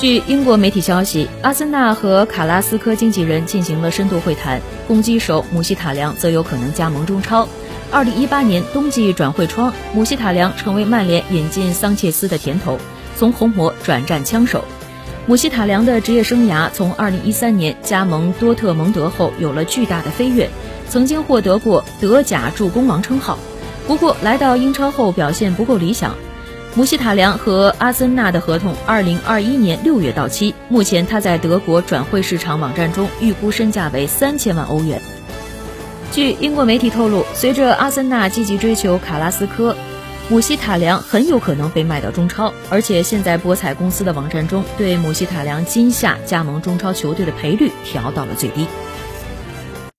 据英国媒体消息，阿森纳和卡拉斯科经纪人进行了深度会谈，攻击手姆希塔良则有可能加盟中超。二零一八年冬季转会窗，姆希塔良成为曼联引进桑切斯的甜头，从红魔转战枪手。姆希塔良的职业生涯从二零一三年加盟多特蒙德后有了巨大的飞跃，曾经获得过德甲助攻王称号。不过来到英超后表现不够理想。姆希塔良和阿森纳的合同二零二一年六月到期，目前他在德国转会市场网站中预估身价为三千万欧元。据英国媒体透露，随着阿森纳积极追求卡拉斯科，姆希塔良很有可能被卖到中超，而且现在博彩公司的网站中对姆希塔良今夏加盟中超球队的赔率调到了最低。